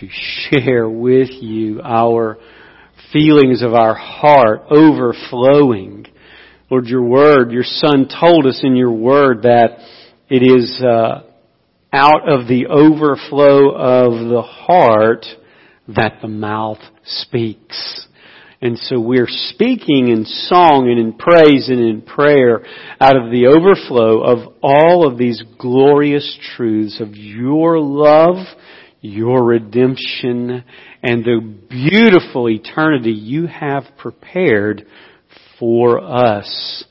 to share with you our feelings of our heart overflowing. Lord, your word, your son told us in your word that it is uh, out of the overflow of the heart that the mouth speaks. And so we're speaking in song and in praise and in prayer out of the overflow of all of these glorious truths of your love, your redemption, and the beautiful eternity you have prepared for us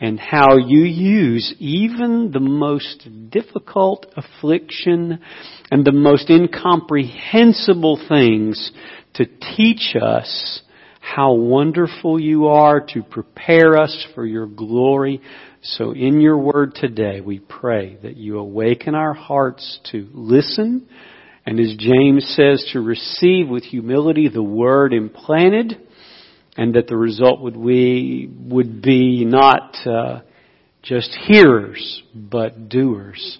and how you use even the most difficult affliction and the most incomprehensible things to teach us how wonderful you are to prepare us for your glory. So in your word today, we pray that you awaken our hearts to listen and as James says, to receive with humility the word implanted and that the result would we would be not uh, just hearers but doers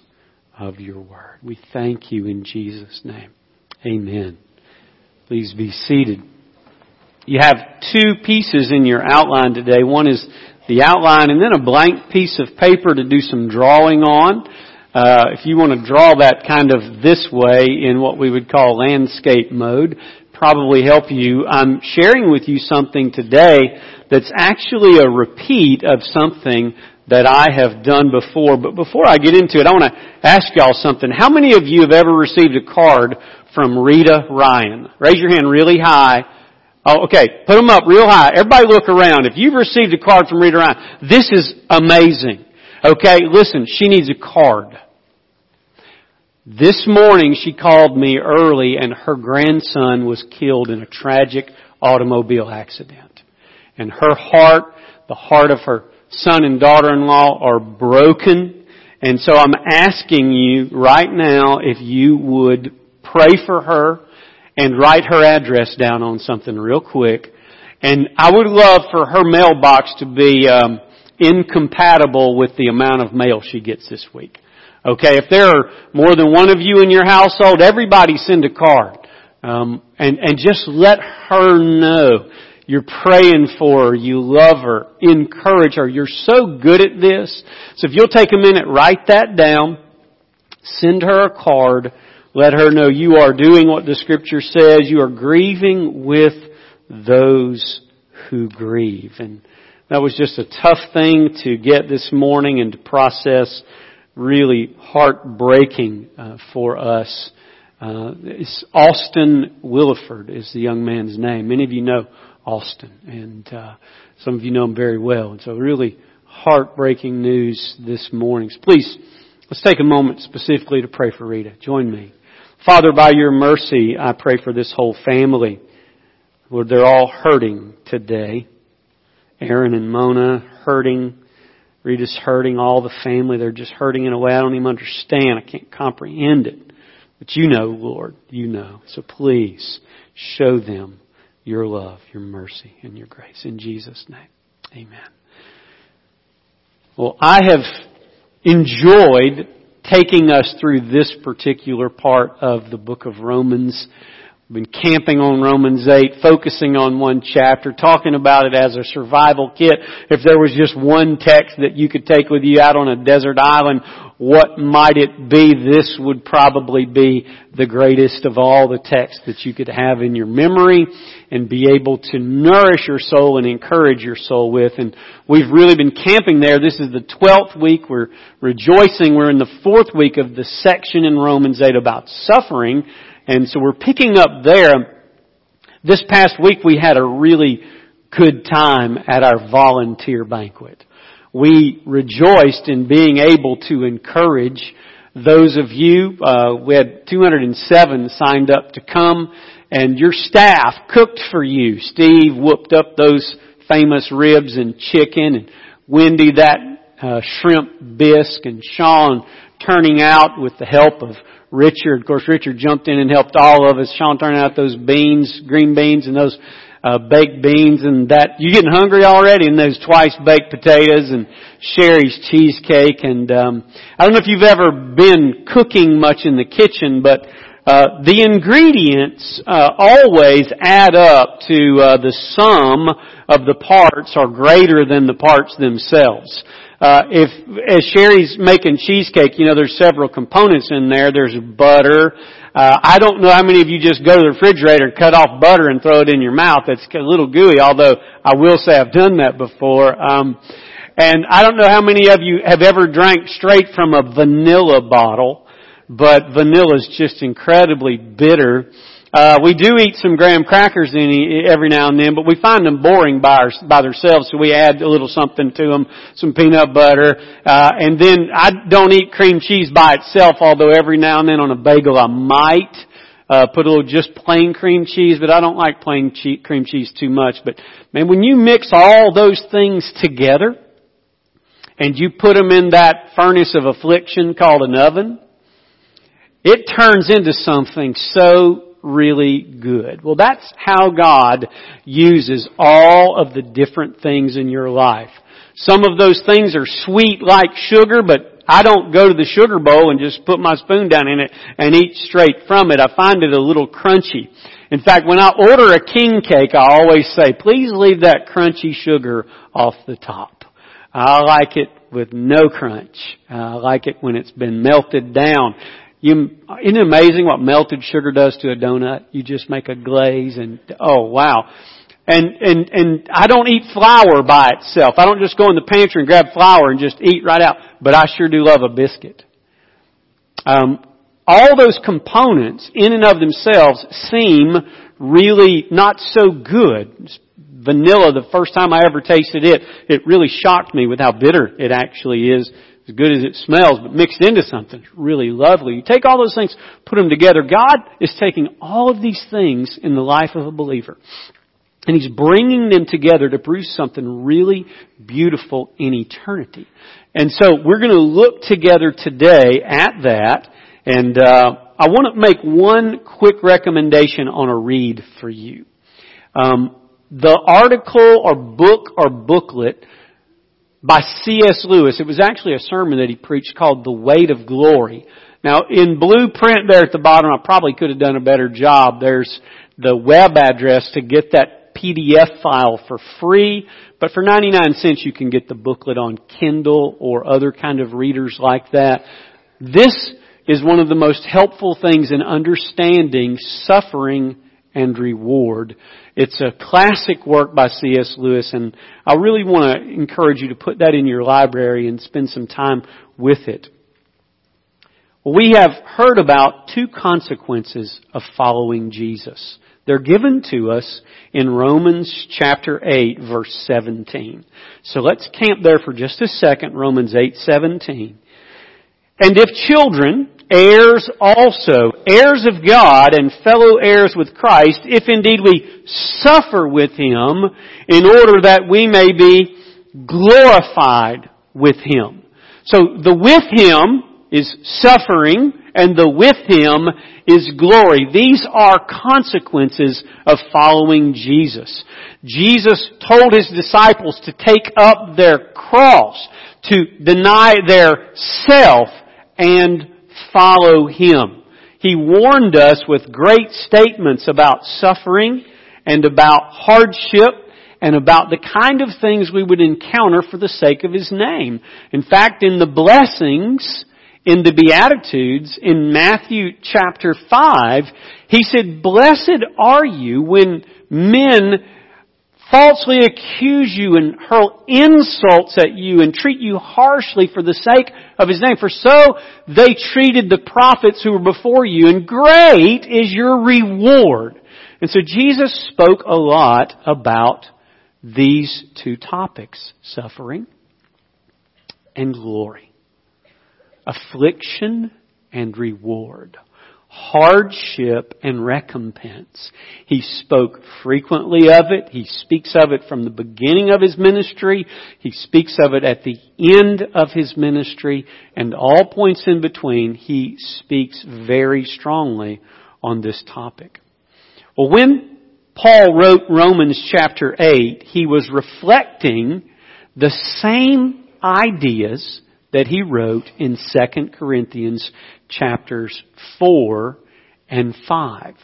of your word. We thank you in Jesus' name. Amen. Please be seated. You have two pieces in your outline today. One is the outline and then a blank piece of paper to do some drawing on. Uh, if you want to draw that kind of this way in what we would call landscape mode, probably help you. I'm sharing with you something today that's actually a repeat of something that I have done before. But before I get into it, I want to ask y'all something. How many of you have ever received a card from Rita Ryan? Raise your hand really high. Oh, okay. Put them up real high. Everybody look around. If you've received a card from Rita Ryan, this is amazing. Okay, listen, she needs a card. This morning she called me early and her grandson was killed in a tragic automobile accident. And her heart, the heart of her son and daughter-in-law are broken. And so I'm asking you right now if you would pray for her and write her address down on something real quick. And I would love for her mailbox to be um, incompatible with the amount of mail she gets this week. Okay, if there are more than one of you in your household, everybody send a card. Um, and, and just let her know you're praying for her, you love her, encourage her. You're so good at this. So if you'll take a minute, write that down, send her a card, let her know you are doing what the scripture says, you are grieving with those who grieve. And that was just a tough thing to get this morning and to process really heartbreaking uh, for us. Uh, Austin Williford is the young man's name. Many of you know Austin, and uh, some of you know him very well. And so, really heartbreaking news this morning. So please, let's take a moment specifically to pray for Rita. Join me. Father, by your mercy, I pray for this whole family. Lord, they're all hurting today. Aaron and Mona hurting Rita's hurting, all the family, they're just hurting in a way I don't even understand. I can't comprehend it. But you know, Lord, you know. So please show them your love, your mercy, and your grace. In Jesus' name. Amen. Well, I have enjoyed taking us through this particular part of the book of Romans been camping on Romans 8, focusing on one chapter, talking about it as a survival kit. If there was just one text that you could take with you out on a desert island, what might it be? This would probably be the greatest of all the texts that you could have in your memory and be able to nourish your soul and encourage your soul with. And we've really been camping there. This is the 12th week. We're rejoicing. We're in the fourth week of the section in Romans 8 about suffering. And so we're picking up there. This past week we had a really good time at our volunteer banquet. We rejoiced in being able to encourage those of you, uh, we had 207 signed up to come and your staff cooked for you. Steve whooped up those famous ribs and chicken and Wendy that uh, shrimp bisque and Sean turning out with the help of Richard. Of course, Richard jumped in and helped all of us. Sean turned out those beans, green beans, and those uh, baked beans, and that you're getting hungry already? And those twice baked potatoes and Sherry's cheesecake. And um, I don't know if you've ever been cooking much in the kitchen, but Uh, the ingredients uh, always add up to uh, the sum of the parts are greater than the parts themselves. Uh, if as Sherry's making cheesecake, you know there's several components in there. There's butter. Uh, I don't know how many of you just go to the refrigerator and cut off butter and throw it in your mouth. It's a little gooey, although I will say I've done that before. Um, and I don't know how many of you have ever drank straight from a vanilla bottle, but vanilla is just incredibly bitter. Uh, we do eat some graham crackers every now and then, but we find them boring by, our, by themselves, so we add a little something to them, some peanut butter, uh, and then I don't eat cream cheese by itself, although every now and then on a bagel I might, uh, put a little just plain cream cheese, but I don't like plain che- cream cheese too much. But man, when you mix all those things together, and you put them in that furnace of affliction called an oven, it turns into something so really good. Well, that's how God uses all of the different things in your life. Some of those things are sweet like sugar, but I don't go to the sugar bowl and just put my spoon down in it and eat straight from it. I find it a little crunchy. In fact, when I order a king cake, I always say, please leave that crunchy sugar off the top. I like it with no crunch. I like it when it's been melted down. You, isn't it amazing what melted sugar does to a donut? You just make a glaze and, oh wow. And, and, and I don't eat flour by itself. I don't just go in the pantry and grab flour and just eat right out, but I sure do love a biscuit. Um, all those components in and of themselves seem really not so good. Vanilla, the first time I ever tasted it, it really shocked me with how bitter it actually is as good as it smells, but mixed into something it's really lovely. You take all those things, put them together. God is taking all of these things in the life of a believer. And He's bringing them together to produce something really beautiful in eternity. And so we're going to look together today at that. And uh, I want to make one quick recommendation on a read for you. Um, the article or book or booklet by C.S. Lewis. It was actually a sermon that he preached called The Weight of Glory. Now, in blue print there at the bottom, I probably could have done a better job. There's the web address to get that PDF file for free, but for 99 cents you can get the booklet on Kindle or other kind of readers like that. This is one of the most helpful things in understanding suffering and reward. It's a classic work by C.S. Lewis and I really want to encourage you to put that in your library and spend some time with it. We have heard about two consequences of following Jesus. They're given to us in Romans chapter 8 verse 17. So let's camp there for just a second, Romans 8, 17. And if children, heirs also, heirs of God and fellow heirs with Christ, if indeed we suffer with Him in order that we may be glorified with Him. So the with Him is suffering and the with Him is glory. These are consequences of following Jesus. Jesus told His disciples to take up their cross, to deny their self and follow Him. He warned us with great statements about suffering and about hardship and about the kind of things we would encounter for the sake of His name. In fact, in the blessings, in the Beatitudes, in Matthew chapter 5, He said, Blessed are you when men falsely accuse you and hurl insults at you and treat you harshly for the sake of His name. For so they treated the prophets who were before you, and great is your reward. And so Jesus spoke a lot about these two topics, suffering and glory. Affliction and reward hardship and recompense. He spoke frequently of it. He speaks of it from the beginning of his ministry. He speaks of it at the end of his ministry. And all points in between, he speaks very strongly on this topic. Well, when Paul wrote Romans chapter 8, he was reflecting the same ideas that he wrote in 2 Corinthians chapters 4 and 5.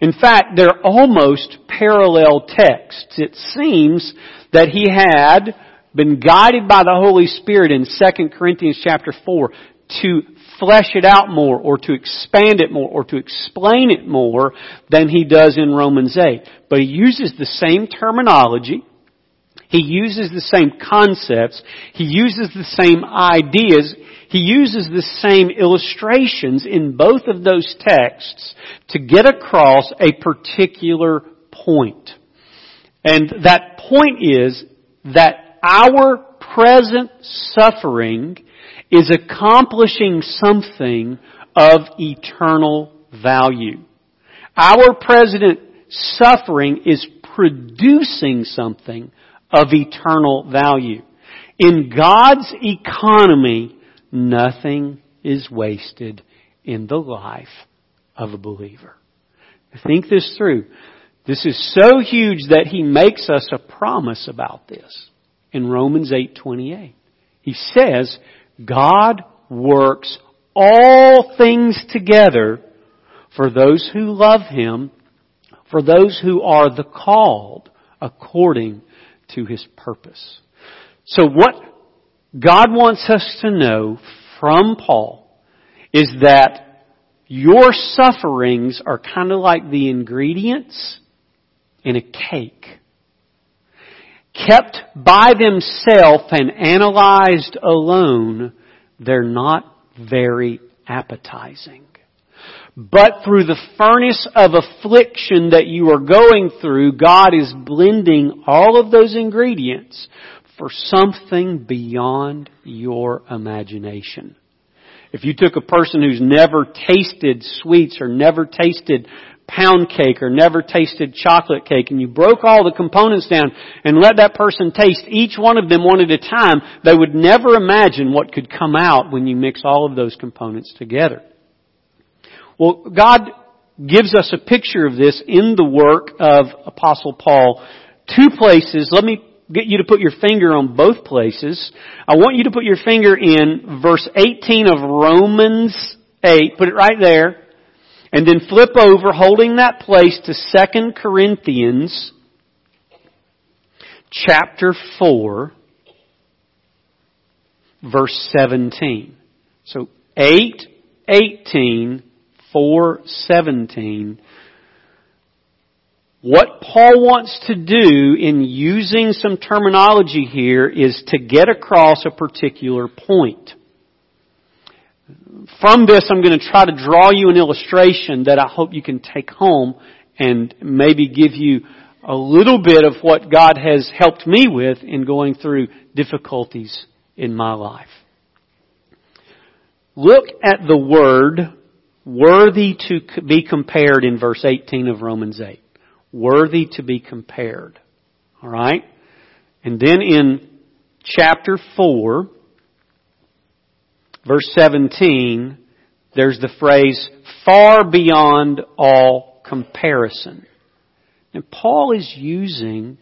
In fact, they're almost parallel texts. It seems that he had been guided by the Holy Spirit in 2 Corinthians chapter 4 to flesh it out more or to expand it more or to explain it more than he does in Romans 8. But he uses the same terminology. He uses the same concepts. He uses the same ideas. He uses the same illustrations in both of those texts to get across a particular point. And that point is that our present suffering is accomplishing something of eternal value. Our present suffering is producing something of eternal value. In God's economy, nothing is wasted in the life of a believer. Think this through. This is so huge that he makes us a promise about this in Romans 8:28. He says, God works all things together for those who love Him, for those who are the called according to His purpose. So what God wants us to know from Paul is that your sufferings are kind of like the ingredients in a cake kept by themselves and analyzed alone, they're not very appetizing. But through the furnace of affliction that you are going through, God is blending all of those ingredients for something beyond your imagination. If you took a person who's never tasted sweets or never tasted pound cake or never tasted chocolate cake and you broke all the components down and let that person taste each one of them one at a time, they would never imagine what could come out when you mix all of those components together. Well, God gives us a picture of this in the work of Apostle Paul. Two places, let me get you to put your finger on both places. I want you to put your finger in verse 18 of Romans 8. Put it right there. And then flip over, holding that place to 2 Corinthians chapter 4, verse 17. So 8, 18, 4, 17. What Paul wants to do in using some terminology here is to get across a particular point from this, I'm going to try to draw you an illustration that I hope you can take home and maybe give you a little bit of what God has helped me with in going through difficulties in my life. Look at the word worthy to be compared in verse 18 of Romans 8. Worthy to be compared. Alright? And then in chapter 4, verse 17, there's the phrase, far beyond all comparison. And Paul is using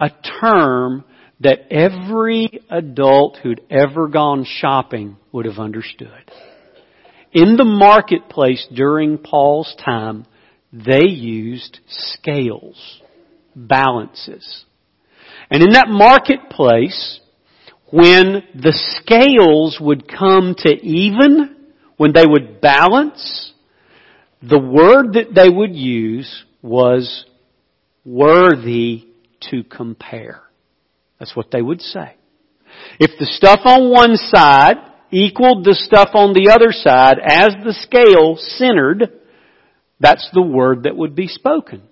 a term that every adult who'd ever gone shopping would have understood. In the marketplace during Paul's time, they used scales, balances. And in that marketplace, when the scales would come to even, when they would balance, the word that they would use was worthy to compare. That's what they would say. If the stuff on one side equaled the stuff on the other side as the scale centered, that's the word that would be spoken.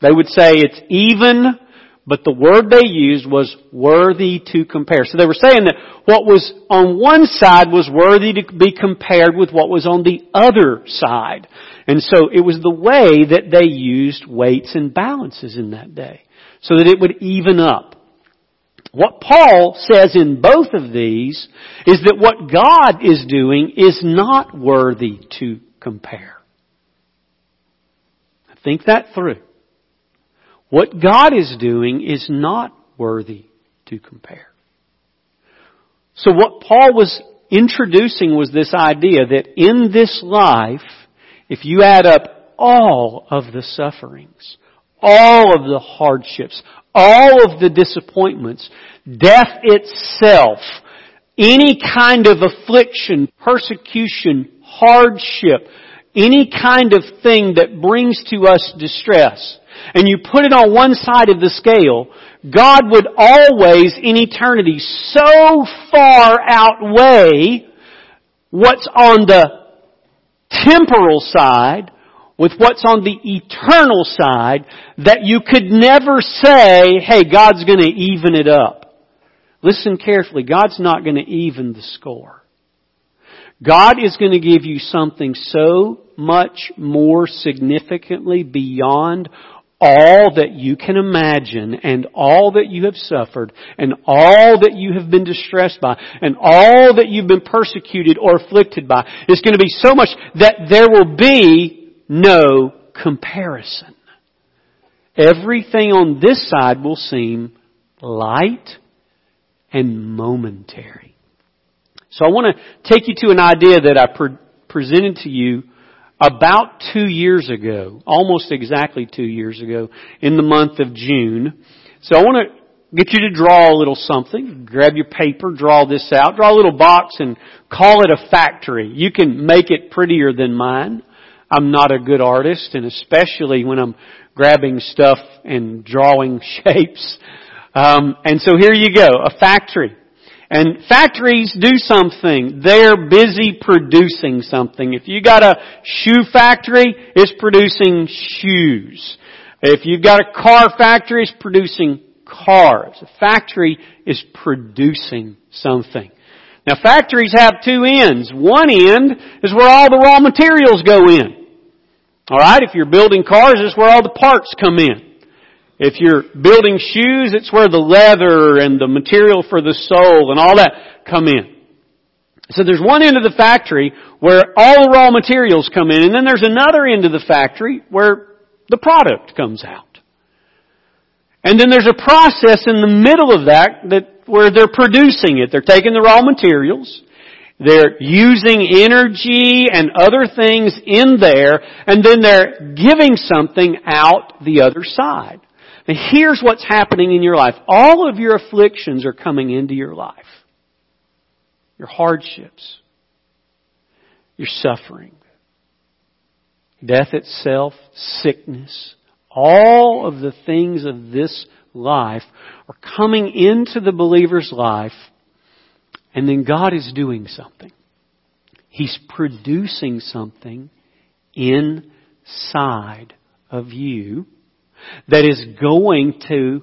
They would say it's even but the word they used was worthy to compare. So they were saying that what was on one side was worthy to be compared with what was on the other side. And so it was the way that they used weights and balances in that day. So that it would even up. What Paul says in both of these is that what God is doing is not worthy to compare. Think that through. What God is doing is not worthy to compare. So what Paul was introducing was this idea that in this life, if you add up all of the sufferings, all of the hardships, all of the disappointments, death itself, any kind of affliction, persecution, hardship, any kind of thing that brings to us distress, and you put it on one side of the scale, God would always, in eternity, so far outweigh what's on the temporal side with what's on the eternal side that you could never say, hey, God's gonna even it up. Listen carefully. God's not gonna even the score. God is going to give you something so much more significantly beyond all that you can imagine and all that you have suffered and all that you have been distressed by and all that you've been persecuted or afflicted by is going to be so much that there will be no comparison. Everything on this side will seem light and momentary. So I want to take you to an idea that I pre- presented to you about two years ago, almost exactly two years ago, in the month of June. So I want to get you to draw a little something. Grab your paper, draw this out, draw a little box and call it a factory. You can make it prettier than mine. I'm not a good artist and especially when I'm grabbing stuff and drawing shapes. Um, and so here you go, a factory. And factories do something. They're busy producing something. If you got a shoe factory, it's producing shoes. If you've got a car factory, it's producing cars. A factory is producing something. Now factories have two ends. One end is where all the raw materials go in. Alright, if you're building cars, it's where all the parts come in. If you're building shoes, it's where the leather and the material for the sole and all that come in. So there's one end of the factory where all the raw materials come in, and then there's another end of the factory where the product comes out. And then there's a process in the middle of that that where they're producing it. They're taking the raw materials, they're using energy and other things in there, and then they're giving something out the other side. And here's what's happening in your life. All of your afflictions are coming into your life. Your hardships. Your suffering. Death itself, sickness, all of the things of this life are coming into the believer's life and then God is doing something. He's producing something inside of you that is going to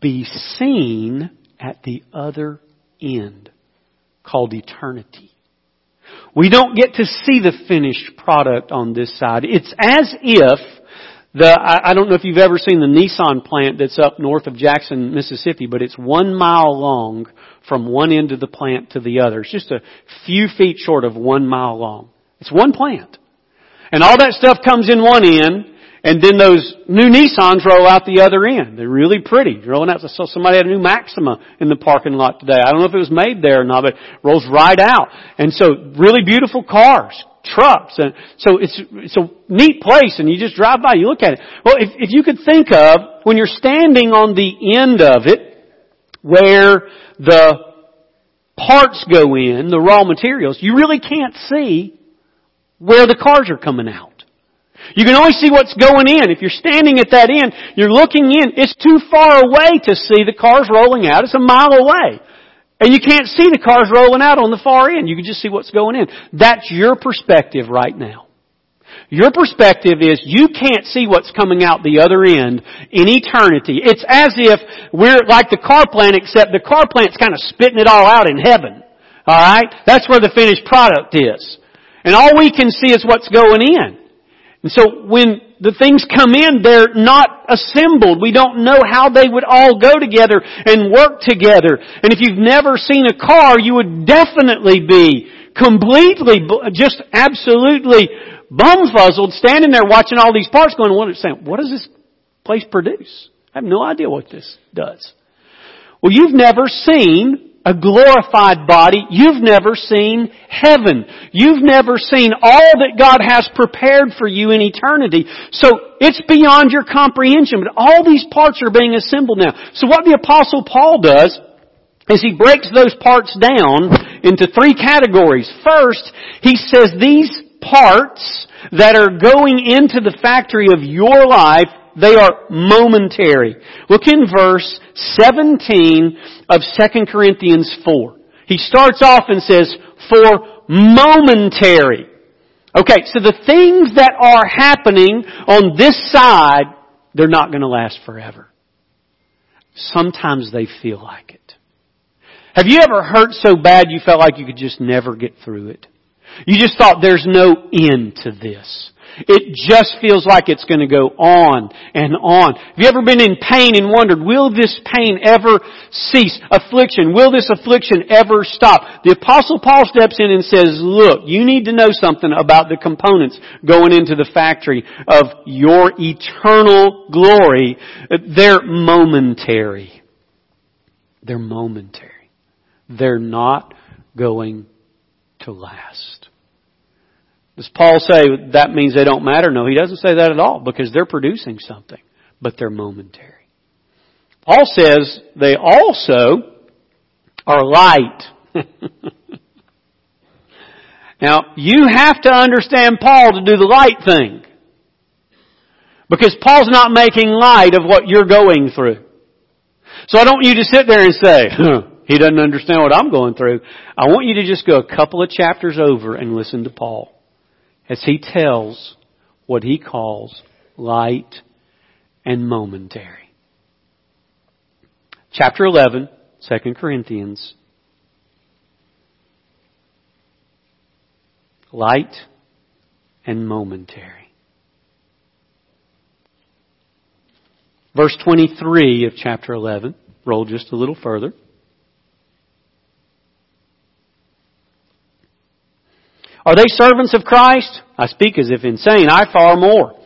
be seen at the other end, called eternity. We don't get to see the finished product on this side. It's as if the, I, I don't know if you've ever seen the Nissan plant that's up north of Jackson, Mississippi, but it's one mile long from one end of the plant to the other. It's just a few feet short of one mile long. It's one plant. And all that stuff comes in one end, and then those new Nissans roll out the other end. They're really pretty. Rolling out. So somebody had a new Maxima in the parking lot today. I don't know if it was made there or not, but it rolls right out. And so really beautiful cars, trucks. And so it's, it's a neat place and you just drive by, you look at it. Well, if, if you could think of when you're standing on the end of it, where the parts go in, the raw materials, you really can't see where the cars are coming out. You can only see what's going in. If you're standing at that end, you're looking in. It's too far away to see the cars rolling out. It's a mile away. And you can't see the cars rolling out on the far end. You can just see what's going in. That's your perspective right now. Your perspective is you can't see what's coming out the other end in eternity. It's as if we're like the car plant except the car plant's kind of spitting it all out in heaven. Alright? That's where the finished product is. And all we can see is what's going in. And so when the things come in, they're not assembled. We don't know how they would all go together and work together. And if you've never seen a car, you would definitely be completely, just absolutely bumfuzzled standing there watching all these parts going, what, what does this place produce? I have no idea what this does. Well, you've never seen a glorified body, you've never seen heaven. You've never seen all that God has prepared for you in eternity. So it's beyond your comprehension, but all these parts are being assembled now. So what the apostle Paul does is he breaks those parts down into three categories. First, he says these parts that are going into the factory of your life they are momentary. Look in verse 17 of 2 Corinthians 4. He starts off and says, for momentary. Okay, so the things that are happening on this side, they're not going to last forever. Sometimes they feel like it. Have you ever hurt so bad you felt like you could just never get through it? You just thought there's no end to this. It just feels like it's going to go on and on. Have you ever been in pain and wondered, will this pain ever cease? Affliction, will this affliction ever stop? The apostle Paul steps in and says, look, you need to know something about the components going into the factory of your eternal glory. They're momentary. They're momentary. They're not going to last. Does Paul say that means they don't matter? No, he doesn't say that at all because they're producing something, but they're momentary. Paul says they also are light. now, you have to understand Paul to do the light thing. Because Paul's not making light of what you're going through. So I don't want you to sit there and say, he doesn't understand what I'm going through. I want you to just go a couple of chapters over and listen to Paul as he tells what he calls light and momentary. Chapter 11, 2 Corinthians. Light and momentary. Verse 23 of chapter 11. Roll just a little further. Are they servants of Christ? I speak as if insane. I far more.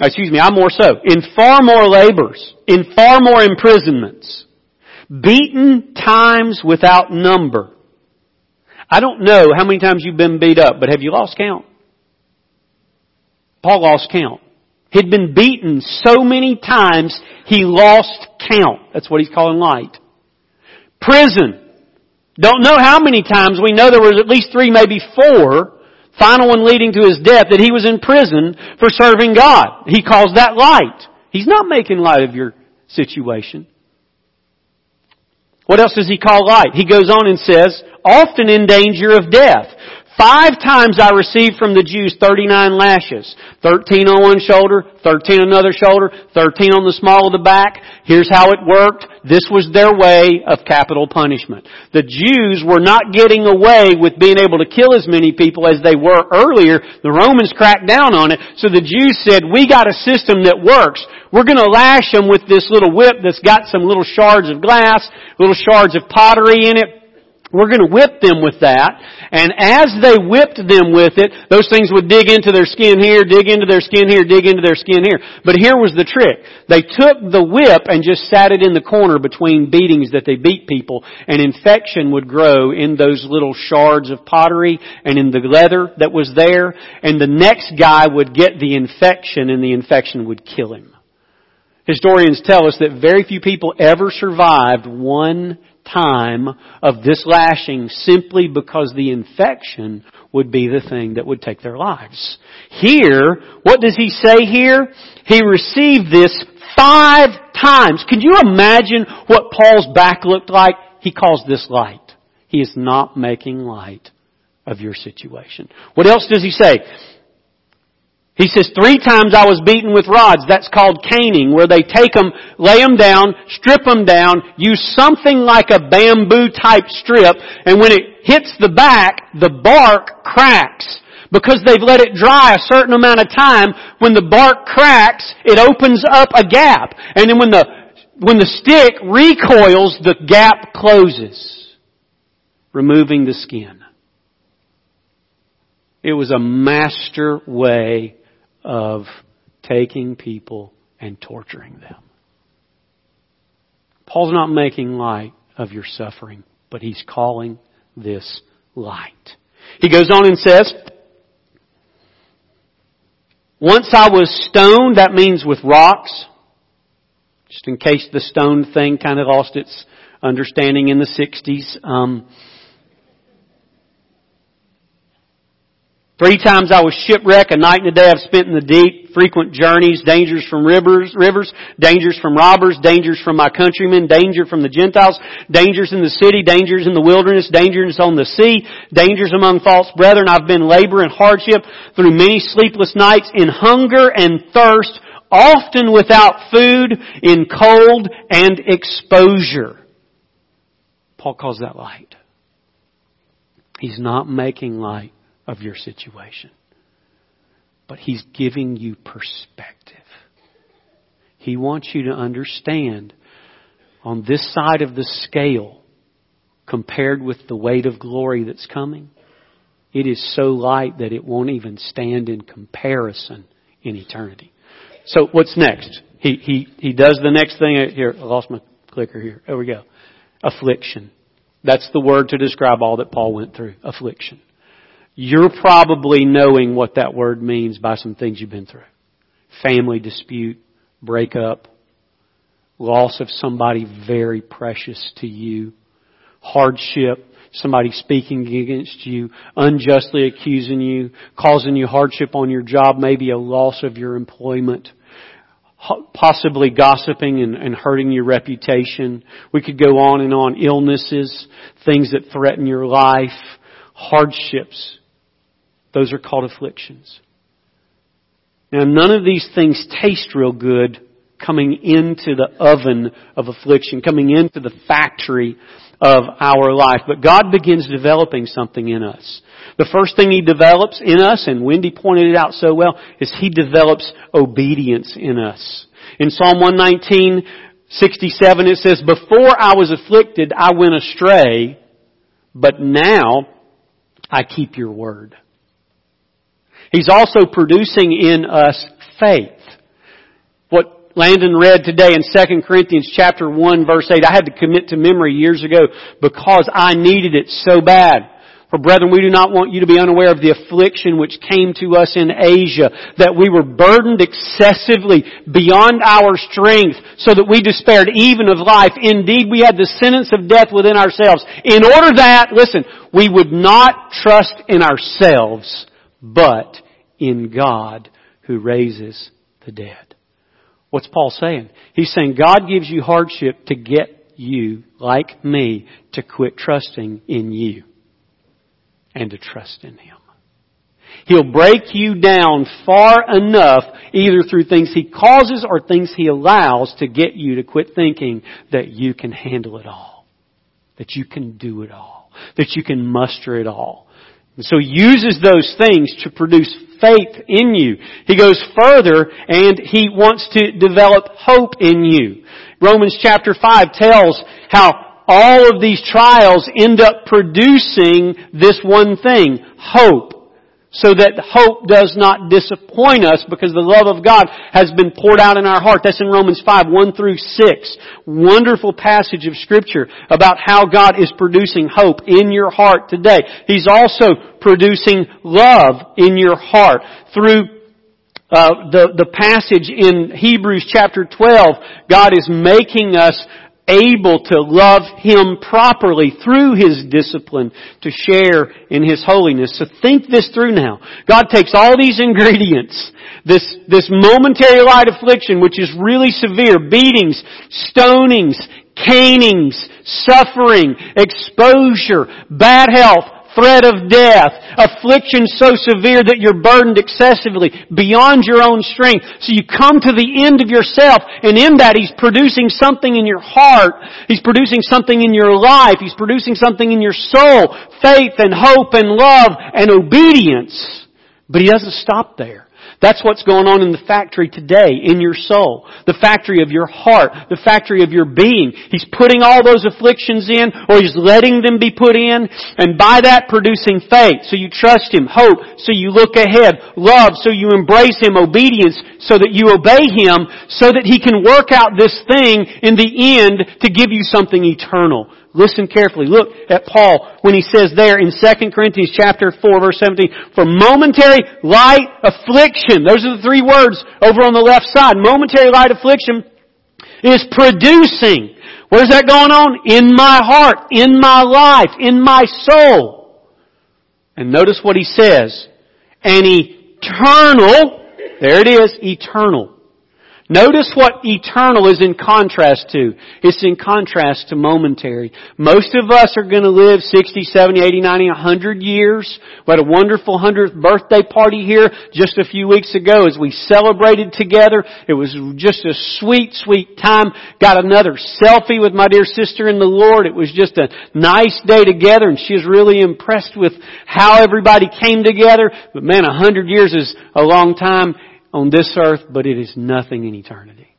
Excuse me, I more so. In far more labors, in far more imprisonments, beaten times without number. I don't know how many times you've been beat up, but have you lost count? Paul lost count. He'd been beaten so many times, he lost count. That's what he's calling light. Prison. Don't know how many times. We know there was at least three, maybe four final one leading to his death, that he was in prison for serving God. He calls that light. He's not making light of your situation. What else does he call light? He goes on and says, often in danger of death. Five times I received from the Jews 39 lashes. 13 on one shoulder, 13 on another shoulder, 13 on the small of the back. Here's how it worked. This was their way of capital punishment. The Jews were not getting away with being able to kill as many people as they were earlier. The Romans cracked down on it. So the Jews said, we got a system that works. We're gonna lash them with this little whip that's got some little shards of glass, little shards of pottery in it. We're going to whip them with that. And as they whipped them with it, those things would dig into their skin here, dig into their skin here, dig into their skin here. But here was the trick. They took the whip and just sat it in the corner between beatings that they beat people, and infection would grow in those little shards of pottery and in the leather that was there, and the next guy would get the infection and the infection would kill him. Historians tell us that very few people ever survived one time of this lashing simply because the infection would be the thing that would take their lives. Here, what does he say here? He received this five times. Can you imagine what Paul's back looked like? He calls this light. He is not making light of your situation. What else does he say? He says, three times I was beaten with rods. That's called caning, where they take them, lay them down, strip them down, use something like a bamboo type strip, and when it hits the back, the bark cracks. Because they've let it dry a certain amount of time, when the bark cracks, it opens up a gap. And then when the, when the stick recoils, the gap closes, removing the skin. It was a master way of taking people and torturing them. Paul's not making light of your suffering But He's calling this light. He goes on and says, once I was stoned, that means with rocks. Just in case the stone thing kind of lost its understanding in the 60s. Um, Three times I was shipwrecked, a night and a day I've spent in the deep, frequent journeys, dangers from rivers, rivers, dangers from robbers, dangers from my countrymen, danger from the Gentiles, dangers in the city, dangers in the wilderness, dangers on the sea, dangers among false brethren. I've been labor and hardship through many sleepless nights in hunger and thirst, often without food, in cold and exposure. Paul calls that light. He's not making light of your situation. But He's giving you perspective. He wants you to understand on this side of the scale, compared with the weight of glory that's coming, it is so light that it won't even stand in comparison in eternity. So what's next? He, he, he does the next thing. Here, I lost my clicker here. There we go. Affliction. That's the word to describe all that Paul went through. Affliction. You're probably knowing what that word means by some things you've been through. Family dispute, breakup, loss of somebody very precious to you, hardship, somebody speaking against you, unjustly accusing you, causing you hardship on your job, maybe a loss of your employment, possibly gossiping and, and, hurting your reputation. We could go on and on. Illnesses, things that threaten your life, hardships. Those are called afflictions. Now, none of these things taste real good coming into the oven of affliction, coming into the factory of our life. But God begins developing something in us. The first thing He develops in us, and Wendy pointed it out so well, is He develops obedience in us. In Psalm 119, 67, it says, Before I was afflicted, I went astray, but now I keep your word. He's also producing in us faith. What Landon read today in 2 Corinthians chapter 1 verse 8, I had to commit to memory years ago because I needed it so bad. For brethren, we do not want you to be unaware of the affliction which came to us in Asia, that we were burdened excessively beyond our strength, so that we despaired even of life. Indeed, we had the sentence of death within ourselves, in order that, listen, we would not trust in ourselves, but in God who raises the dead. What's Paul saying? He's saying God gives you hardship to get you, like me, to quit trusting in you and to trust in Him. He'll break you down far enough, either through things He causes or things He allows, to get you to quit thinking that you can handle it all. That you can do it all. That you can muster it all. And so he uses those things to produce faith in you. He goes further and he wants to develop hope in you. Romans chapter 5 tells how all of these trials end up producing this one thing, hope so that hope does not disappoint us because the love of God has been poured out in our heart. That's in Romans 5, 1 through 6. Wonderful passage of scripture about how God is producing hope in your heart today. He's also producing love in your heart through uh, the, the passage in Hebrews chapter 12, God is making us able to love Him properly through His discipline to share in His holiness. So think this through now. God takes all these ingredients, this, this momentary light affliction, which is really severe, beatings, stonings, canings, suffering, exposure, bad health, threat of death, affliction so severe that you're burdened excessively beyond your own strength. So you come to the end of yourself and in that He's producing something in your heart. He's producing something in your life. He's producing something in your soul. Faith and hope and love and obedience. But He doesn't stop there. That's what's going on in the factory today, in your soul. The factory of your heart, the factory of your being. He's putting all those afflictions in, or He's letting them be put in, and by that producing faith. So you trust Him, hope, so you look ahead, love, so you embrace Him, obedience, so that you obey Him, so that He can work out this thing in the end to give you something eternal Listen carefully. Look at Paul when he says there in 2 Corinthians chapter 4 verse 17, for momentary light affliction, those are the three words over on the left side, momentary light affliction is producing. Where's that going on? In my heart, in my life, in my soul. And notice what he says. An eternal, there it is, eternal Notice what eternal is in contrast to. It's in contrast to momentary. Most of us are going to live 60, 70, 80, 90, 100 years. We had a wonderful 100th birthday party here just a few weeks ago as we celebrated together. It was just a sweet, sweet time. Got another selfie with my dear sister in the Lord. It was just a nice day together and she was really impressed with how everybody came together. But man, 100 years is a long time on this earth, but it is nothing in eternity.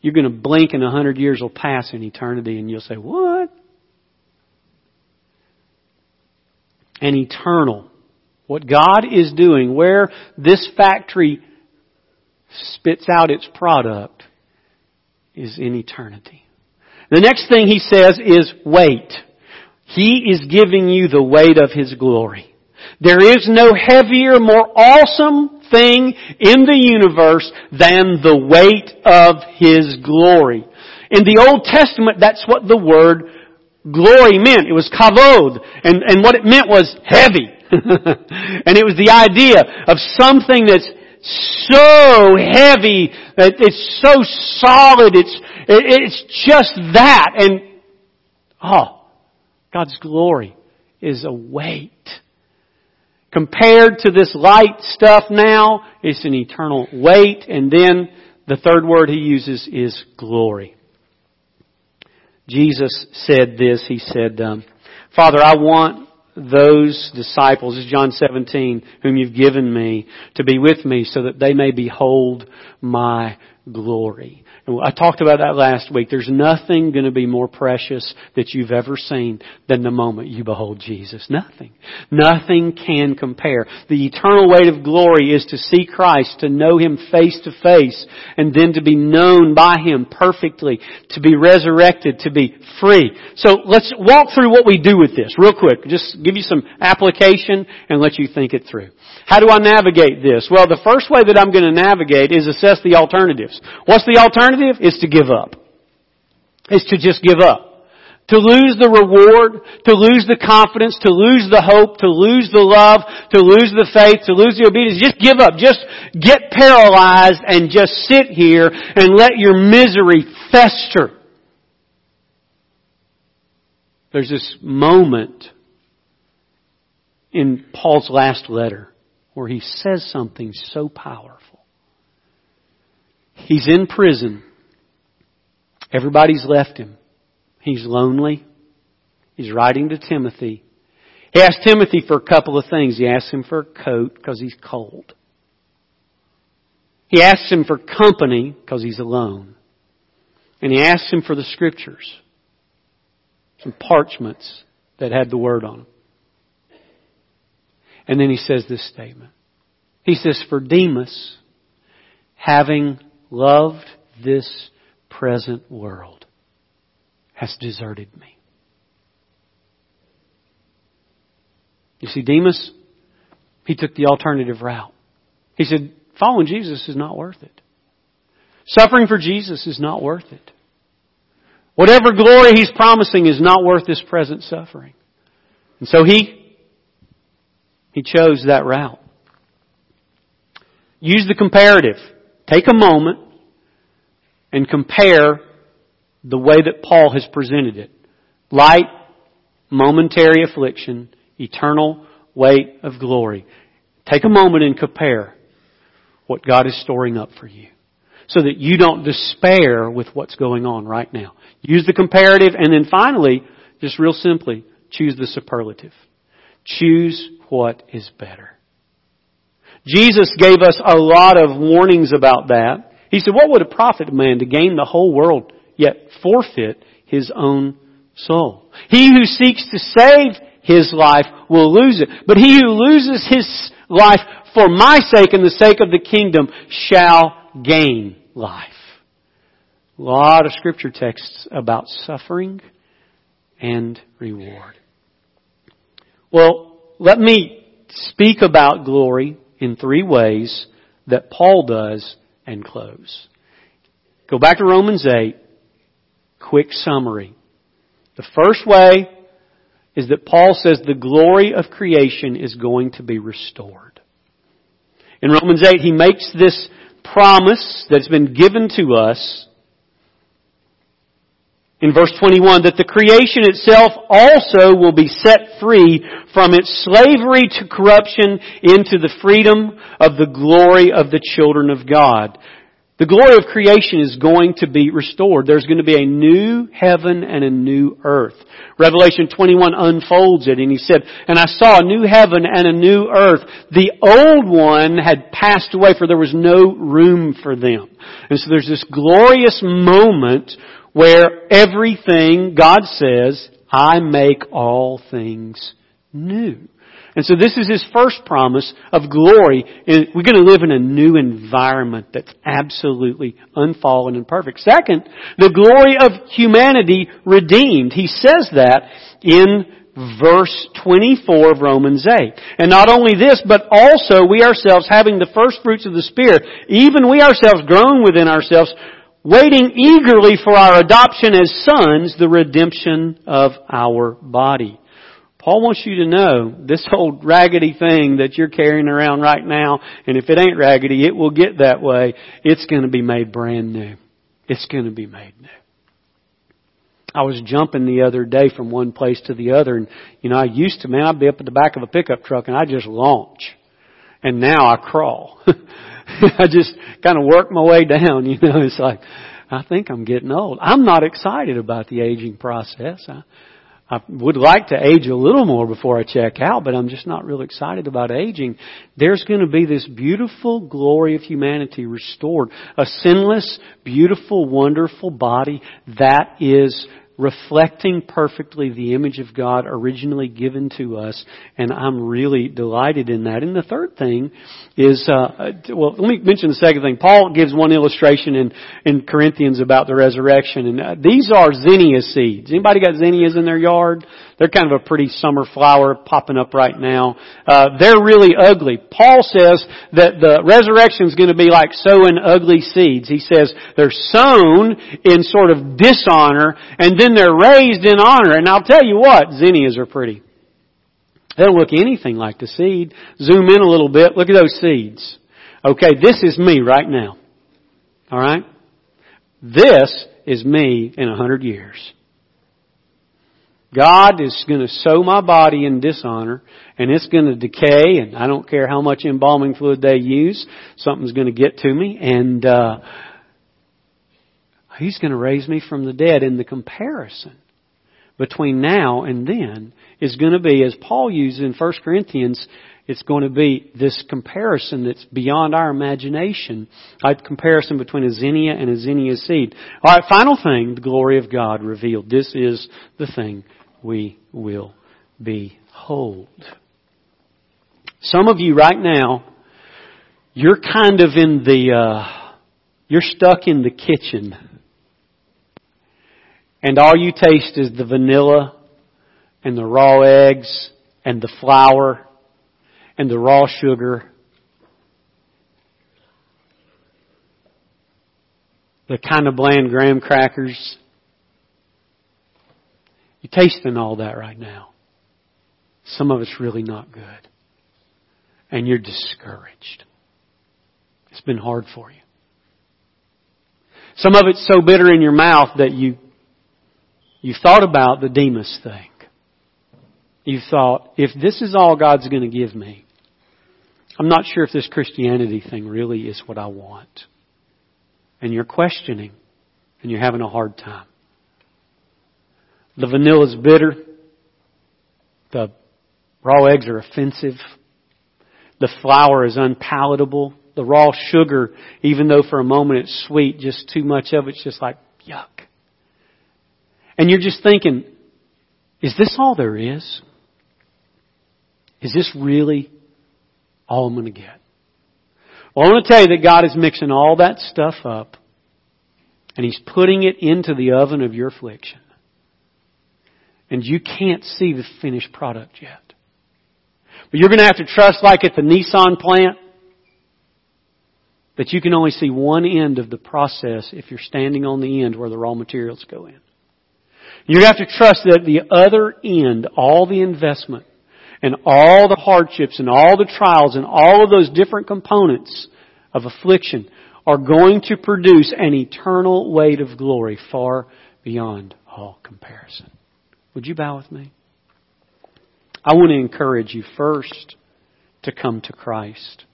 You're going to blink and a hundred years will pass in eternity and you'll say, what? And eternal. What God is doing, where this factory spits out its product, is in eternity. The next thing he says is weight. He is giving you the weight of His glory. There is no heavier, more awesome thing in the universe than the weight of His glory. In the Old Testament, that's what the word glory meant. It was kavod. And, and what it meant was heavy. and it was the idea of something that's so heavy, that it's so solid, it's, it's just that. And, oh, God's glory is a weight. Compared to this light stuff now, it's an eternal weight. And then the third word he uses is glory. Jesus said this. He said, um, Father, I want those disciples, this is John 17, whom you've given me, to be with me so that they may behold my glory. I talked about that last week. There's nothing going to be more precious that you've ever seen than the moment you behold Jesus. Nothing. Nothing can compare. The eternal weight of glory is to see Christ, to know Him face to face, and then to be known by Him perfectly, to be resurrected, to be free. So let's walk through what we do with this real quick. Just give you some application and let you think it through. How do I navigate this? Well, the first way that I'm going to navigate is assess the alternatives. What's the alternative? Is to give up. Is to just give up. To lose the reward, to lose the confidence, to lose the hope, to lose the love, to lose the faith, to lose the obedience. Just give up. Just get paralyzed and just sit here and let your misery fester. There's this moment in Paul's last letter where he says something so powerful. He's in prison. Everybody's left him. He's lonely. He's writing to Timothy. He asks Timothy for a couple of things. He asks him for a coat because he's cold. He asks him for company because he's alone. And he asks him for the scriptures. Some parchments that had the word on them. And then he says this statement. He says, For Demas, having loved this present world, has deserted me. You see, Demas, he took the alternative route. He said, following Jesus is not worth it. Suffering for Jesus is not worth it. Whatever glory he's promising is not worth this present suffering. And so he he chose that route. Use the comparative. Take a moment and compare the way that Paul has presented it. Light, momentary affliction, eternal weight of glory. Take a moment and compare what God is storing up for you so that you don't despair with what's going on right now. Use the comparative and then finally, just real simply, choose the superlative. Choose what is better. Jesus gave us a lot of warnings about that. He said, what would it profit a man to gain the whole world yet forfeit his own soul? He who seeks to save his life will lose it. But he who loses his life for my sake and the sake of the kingdom shall gain life. A lot of scripture texts about suffering and reward. Well, let me speak about glory in three ways that Paul does and close. Go back to Romans 8. Quick summary. The first way is that Paul says the glory of creation is going to be restored. In Romans 8, he makes this promise that's been given to us in verse 21 that the creation itself also will be set free from its slavery to corruption into the freedom of the glory of the children of God. The glory of creation is going to be restored. There's going to be a new heaven and a new earth. Revelation 21 unfolds it and he said, And I saw a new heaven and a new earth. The old one had passed away for there was no room for them. And so there's this glorious moment where everything, God says, I make all things new. And so this is his first promise of glory. We're going to live in a new environment that's absolutely unfallen and perfect. Second, the glory of humanity redeemed. He says that in verse 24 of Romans 8. And not only this, but also we ourselves having the first fruits of the Spirit, even we ourselves groan within ourselves, waiting eagerly for our adoption as sons, the redemption of our body. Paul wants you to know this old raggedy thing that you're carrying around right now, and if it ain't raggedy, it will get that way. It's going to be made brand new. It's going to be made new. I was jumping the other day from one place to the other, and you know, I used to, man, I'd be up at the back of a pickup truck and I'd just launch. And now I crawl. I just kind of work my way down, you know, it's like, I think I'm getting old. I'm not excited about the aging process. I, I would like to age a little more before I check out, but I'm just not real excited about aging. There's going to be this beautiful glory of humanity restored. A sinless, beautiful, wonderful body that is reflecting perfectly the image of God originally given to us, and I'm really delighted in that. And the third thing is, uh, well, let me mention the second thing. Paul gives one illustration in, in Corinthians about the resurrection, and uh, these are zinnia seeds. Anybody got zinnias in their yard? They're kind of a pretty summer flower popping up right now. Uh, they're really ugly. Paul says that the resurrection is going to be like sowing ugly seeds. He says they're sown in sort of dishonor, and then they're raised in honor. And I'll tell you what, zinnias are pretty. They don't look anything like the seed. Zoom in a little bit. Look at those seeds. Okay, this is me right now. Alright? This is me in a hundred years. God is going to sow my body in dishonor and it's going to decay and I don't care how much embalming fluid they use, something's going to get to me and, uh, He's going to raise me from the dead and the comparison between now and then is going to be, as Paul uses in 1 Corinthians, it's going to be this comparison that's beyond our imagination. A comparison between a zinnia and a zinnia seed. Alright, final thing, the glory of God revealed. This is the thing we will behold. Some of you right now, you're kind of in the, uh, you're stuck in the kitchen. And all you taste is the vanilla and the raw eggs and the flour and the raw sugar. The kind of bland graham crackers you're tasting all that right now. Some of it's really not good. And you're discouraged. It's been hard for you. Some of it's so bitter in your mouth that you, you thought about the Demas thing. You've thought, if this is all God's going to give me, I'm not sure if this Christianity thing really is what I want. And you're questioning and you're having a hard time. The vanilla is bitter. The raw eggs are offensive. The flour is unpalatable. The raw sugar, even though for a moment it's sweet, just too much of it's just like, yuck. And you're just thinking, is this all there is? Is this really all I'm going to get? Well, I want to tell you that God is mixing all that stuff up and He's putting it into the oven of your affliction. And you can't see the finished product yet. But you're going to have to trust like at the Nissan plant that you can only see one end of the process if you're standing on the end where the raw materials go in. You have to trust that the other end, all the investment and all the hardships and all the trials and all of those different components of affliction are going to produce an eternal weight of glory far beyond all comparison. Would you bow with me? I want to encourage you first to come to Christ.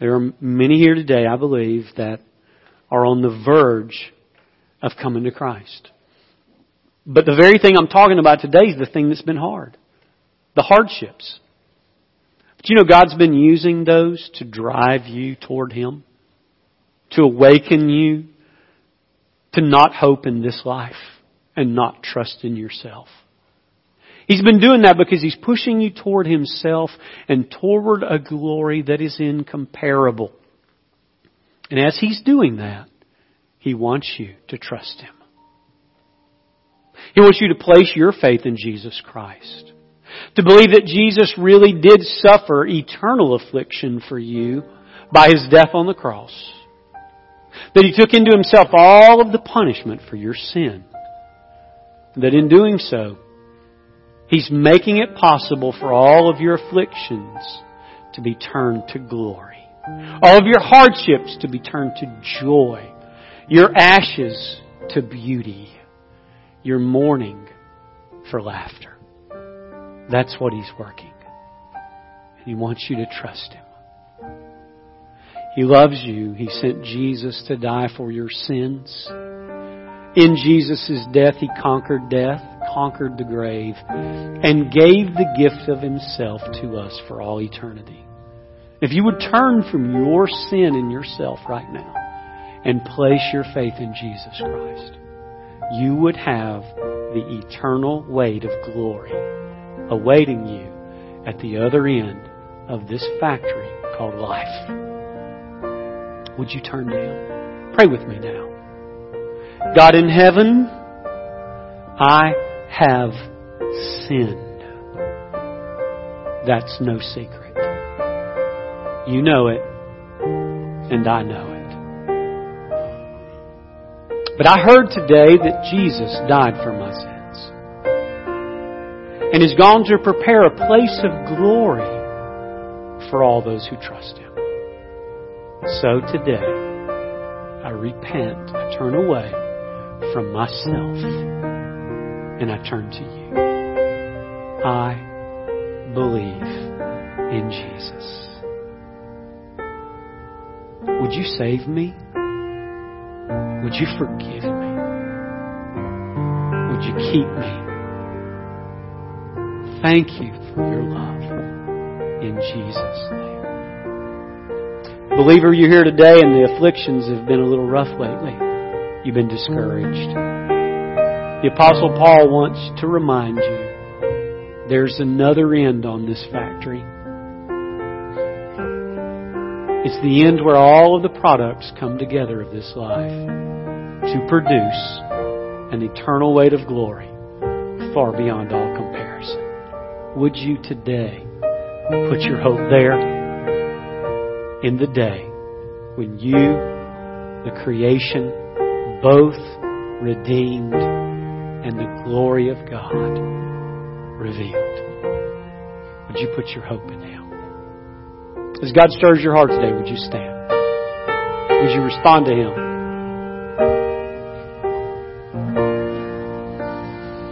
There are many here today, I believe, that are on the verge of coming to Christ. But the very thing I'm talking about today is the thing that's been hard. The hardships. But you know, God's been using those to drive you toward Him. To awaken you to not hope in this life and not trust in yourself. He's been doing that because He's pushing you toward Himself and toward a glory that is incomparable. And as He's doing that, He wants you to trust Him. He wants you to place your faith in Jesus Christ. To believe that Jesus really did suffer eternal affliction for you by His death on the cross. That He took into Himself all of the punishment for your sin. That in doing so, He's making it possible for all of your afflictions to be turned to glory. All of your hardships to be turned to joy. Your ashes to beauty. Your mourning for laughter. That's what He's working. And He wants you to trust Him. He loves you. He sent Jesus to die for your sins. In Jesus' death, He conquered death, conquered the grave, and gave the gift of Himself to us for all eternity. If you would turn from your sin and yourself right now and place your faith in Jesus Christ, you would have the eternal weight of glory awaiting you at the other end of this factory called life. Would you turn Him? Pray with me now. God in heaven, I have sinned. That's no secret. You know it, and I know it. But I heard today that Jesus died for my sins and has gone to prepare a place of glory for all those who trust Him. So today, I repent. I turn away from myself and I turn to you. I believe in Jesus. Would you save me? Would you forgive me? Would you keep me? Thank you for your love. In Jesus' name. Believer, you're here today and the afflictions have been a little rough lately. You've been discouraged. The Apostle Paul wants to remind you there's another end on this factory. It's the end where all of the products come together of this life to produce an eternal weight of glory far beyond all comparison. Would you today put your hope there in the day when you, the creation, both redeemed and the glory of God revealed? Would you put your hope in Him? As God stirs your heart today, would you stand? Would you respond to Him?